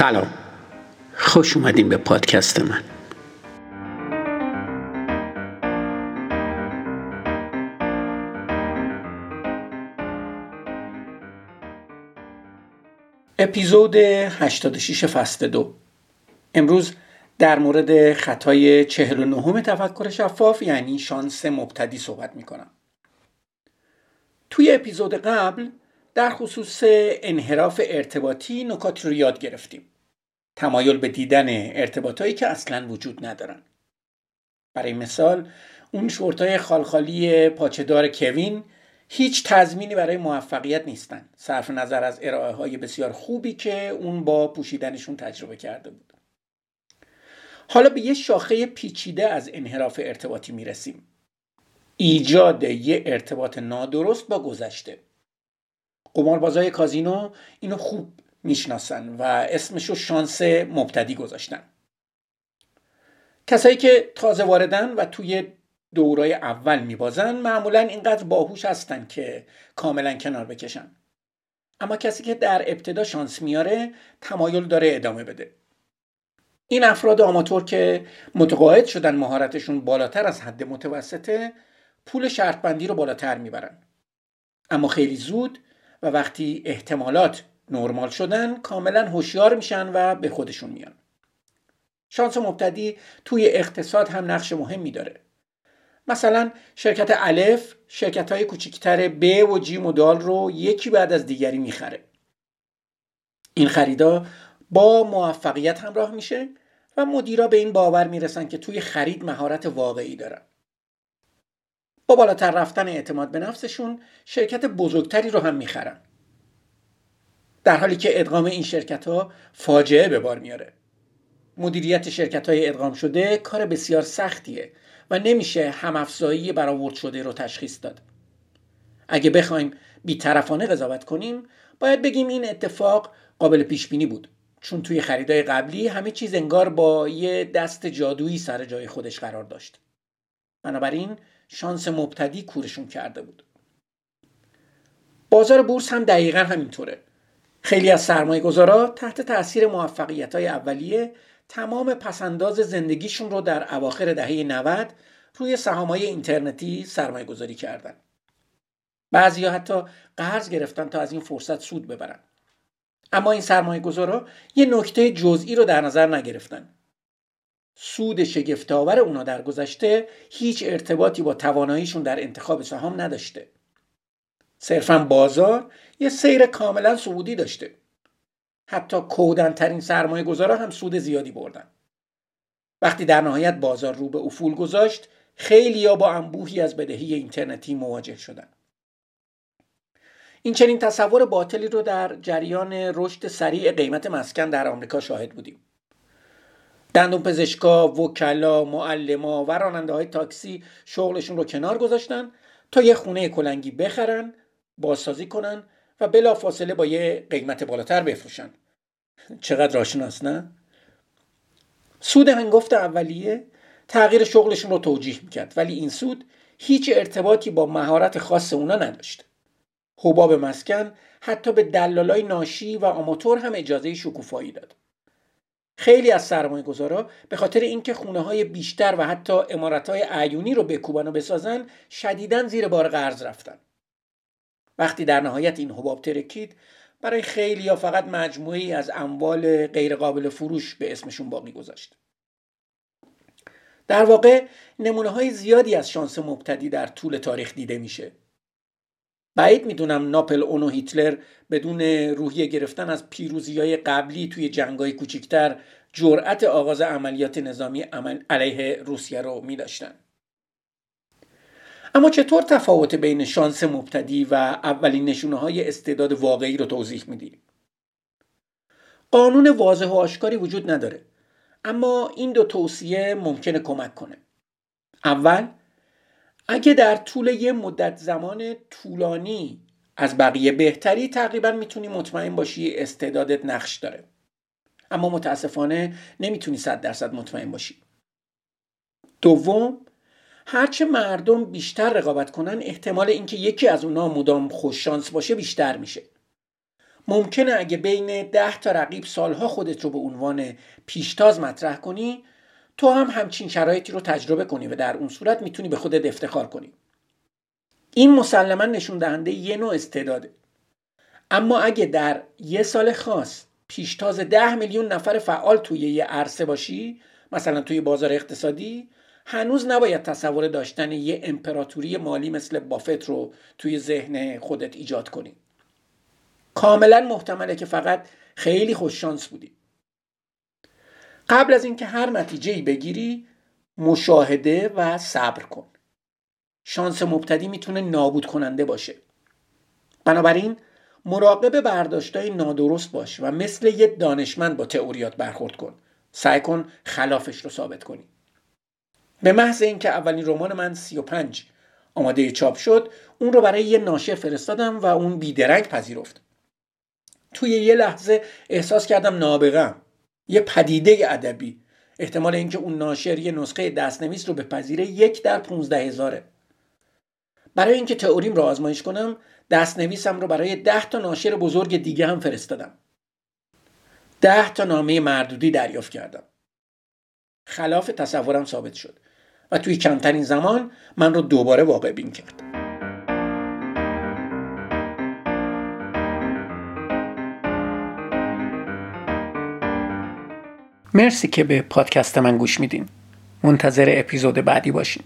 سلام. خوش اومدین به پادکست من. اپیزود 86 فصل دو. امروز در مورد خطای 49 تفکر شفاف یعنی شانس مبتدی صحبت می کنم توی اپیزود قبل در خصوص انحراف ارتباطی نکاتی رو یاد گرفتیم. تمایل به دیدن ارتباطایی که اصلا وجود ندارن. برای مثال اون شورتای خالخالی پاچهدار کوین هیچ تضمینی برای موفقیت نیستن صرف نظر از ارائه های بسیار خوبی که اون با پوشیدنشون تجربه کرده بود. حالا به یه شاخه پیچیده از انحراف ارتباطی می‌رسیم. ایجاد یه ارتباط نادرست با گذشته. قماربازای کازینو اینو خوب می‌شناسن و اسمشو شانس مبتدی گذاشتن. کسایی که تازه واردن و توی دورای اول میبازن معمولا اینقدر باهوش هستن که کاملا کنار بکشن. اما کسی که در ابتدا شانس میاره تمایل داره ادامه بده. این افراد آماتور که متقاعد شدن مهارتشون بالاتر از حد متوسطه پول شرط بندی رو بالاتر می‌برن. اما خیلی زود و وقتی احتمالات نرمال شدن کاملا هوشیار میشن و به خودشون میان. شانس مبتدی توی اقتصاد هم نقش مهمی داره. مثلا شرکت الف شرکت های کوچکتر ب و جیم و دال رو یکی بعد از دیگری می‌خره. این خریدا با موفقیت همراه میشه و مدیرا به این باور می‌رسن که توی خرید مهارت واقعی دارن. با بالاتر رفتن اعتماد به نفسشون شرکت بزرگتری رو هم می‌خرن. در حالی که ادغام این شرکت ها فاجعه به بار میاره. مدیریت شرکت های ادغام شده کار بسیار سختیه و نمیشه هم افزایی برآورد شده رو تشخیص داد. اگه بخوایم بیطرفانه قضاوت کنیم باید بگیم این اتفاق قابل پیش بینی بود. چون توی خریدای قبلی همه چیز انگار با یه دست جادویی سر جای خودش قرار داشت. بنابراین شانس مبتدی کورشون کرده بود. بازار بورس هم دقیقا همینطوره. خیلی از سرمایه گذارا تحت تاثیر موفقیت های اولیه تمام پسنداز زندگیشون رو در اواخر دهه 90 روی سهامای اینترنتی سرمایه گذاری کردن. بعضی حتی قرض گرفتن تا از این فرصت سود ببرن. اما این سرمایه گذارا یه نکته جزئی رو در نظر نگرفتن. سود شگفتآور اونا در گذشته هیچ ارتباطی با تواناییشون در انتخاب سهام نداشته. صرفا بازار یه سیر کاملا صعودی داشته. حتی کودنترین سرمایه گذارا هم سود زیادی بردن. وقتی در نهایت بازار رو به افول گذاشت خیلی با انبوهی از بدهی اینترنتی مواجه شدن. این چنین تصور باطلی رو در جریان رشد سریع قیمت مسکن در آمریکا شاهد بودیم. دندون پزشکا، وکلا، معلما و راننده های تاکسی شغلشون رو کنار گذاشتن تا یه خونه کلنگی بخرن، بازسازی کنن و بلا فاصله با یه قیمت بالاتر بفروشن. چقدر راشناس نه؟ سود هنگفت اولیه تغییر شغلشون رو توجیه می‌کرد ولی این سود هیچ ارتباطی با مهارت خاص اونا نداشت. حباب مسکن حتی به دلالای ناشی و آماتور هم اجازه شکوفایی داد. خیلی از سرمایه گذارا به خاطر اینکه خونه های بیشتر و حتی امارت های عیونی رو بکوبن و بسازن شدیدن زیر بار قرض رفتن. وقتی در نهایت این حباب ترکید برای خیلی یا فقط مجموعی از اموال غیرقابل فروش به اسمشون باقی گذاشت. در واقع نمونه های زیادی از شانس مبتدی در طول تاریخ دیده میشه. بعید می‌دونم ناپل اون و هیتلر بدون روحیه گرفتن از پیروزی های قبلی توی جنگ های جرأت آغاز عملیات نظامی علیه روسیه رو می داشتن. اما چطور تفاوت بین شانس مبتدی و اولین نشونه های استعداد واقعی رو توضیح میدی؟ قانون واضح و آشکاری وجود نداره اما این دو توصیه ممکنه کمک کنه. اول اگه در طول یه مدت زمان طولانی از بقیه بهتری تقریبا می‌تونی مطمئن باشی استعدادت نقش داره. اما متاسفانه نمی‌تونی صد درصد مطمئن باشی. دوم هرچه مردم بیشتر رقابت کنن احتمال اینکه یکی از اونها مدام خوششانس باشه بیشتر میشه. ممکنه اگه بین ده تا رقیب سالها خودت رو به عنوان پیشتاز مطرح کنی تو هم همچین شرایطی رو تجربه کنی و در اون صورت می‌تونی به خودت افتخار کنی. این مسلما نشون دهنده یه نوع استعداده. اما اگه در یه سال خاص پیشتاز ده میلیون نفر فعال توی یه عرصه باشی مثلا توی بازار اقتصادی هنوز نباید تصور داشتن یه امپراتوری مالی مثل بافت رو توی ذهن خودت ایجاد کنی. کاملا محتمله که فقط خیلی خوششانس بودی. قبل از اینکه هر نتیجه بگیری مشاهده و صبر کن. شانس مبتدی می‌تونه نابود کننده باشه. بنابراین مراقب برداشتای نادرست باش و مثل یه دانشمند با تئوریات برخورد کن. سعی کن خلافش رو ثابت کنی. به محض اینکه اولین رمان من 35 آماده چاپ شد اون رو برای یه ناشر فرستادم و اون بیدرنگ پذیرفت. توی یه لحظه احساس کردم نابغم یه پدیده ادبی. احتمال اینکه اون ناشر یه نسخه دستنویس رو بپذیره یک در پونزده هزاره. برای اینکه تئوریم رو آزمایش کنم دستنویسم رو برای ده تا ناشر بزرگ دیگه هم فرستادم. ده تا نامه مردودی دریافت کردم. خلاف تصورم ثابت شد. و توی کمترین زمان من رو دوباره واقع بین کرد. مرسی که به پادکست من گوش میدین. منتظر اپیزود بعدی باشین.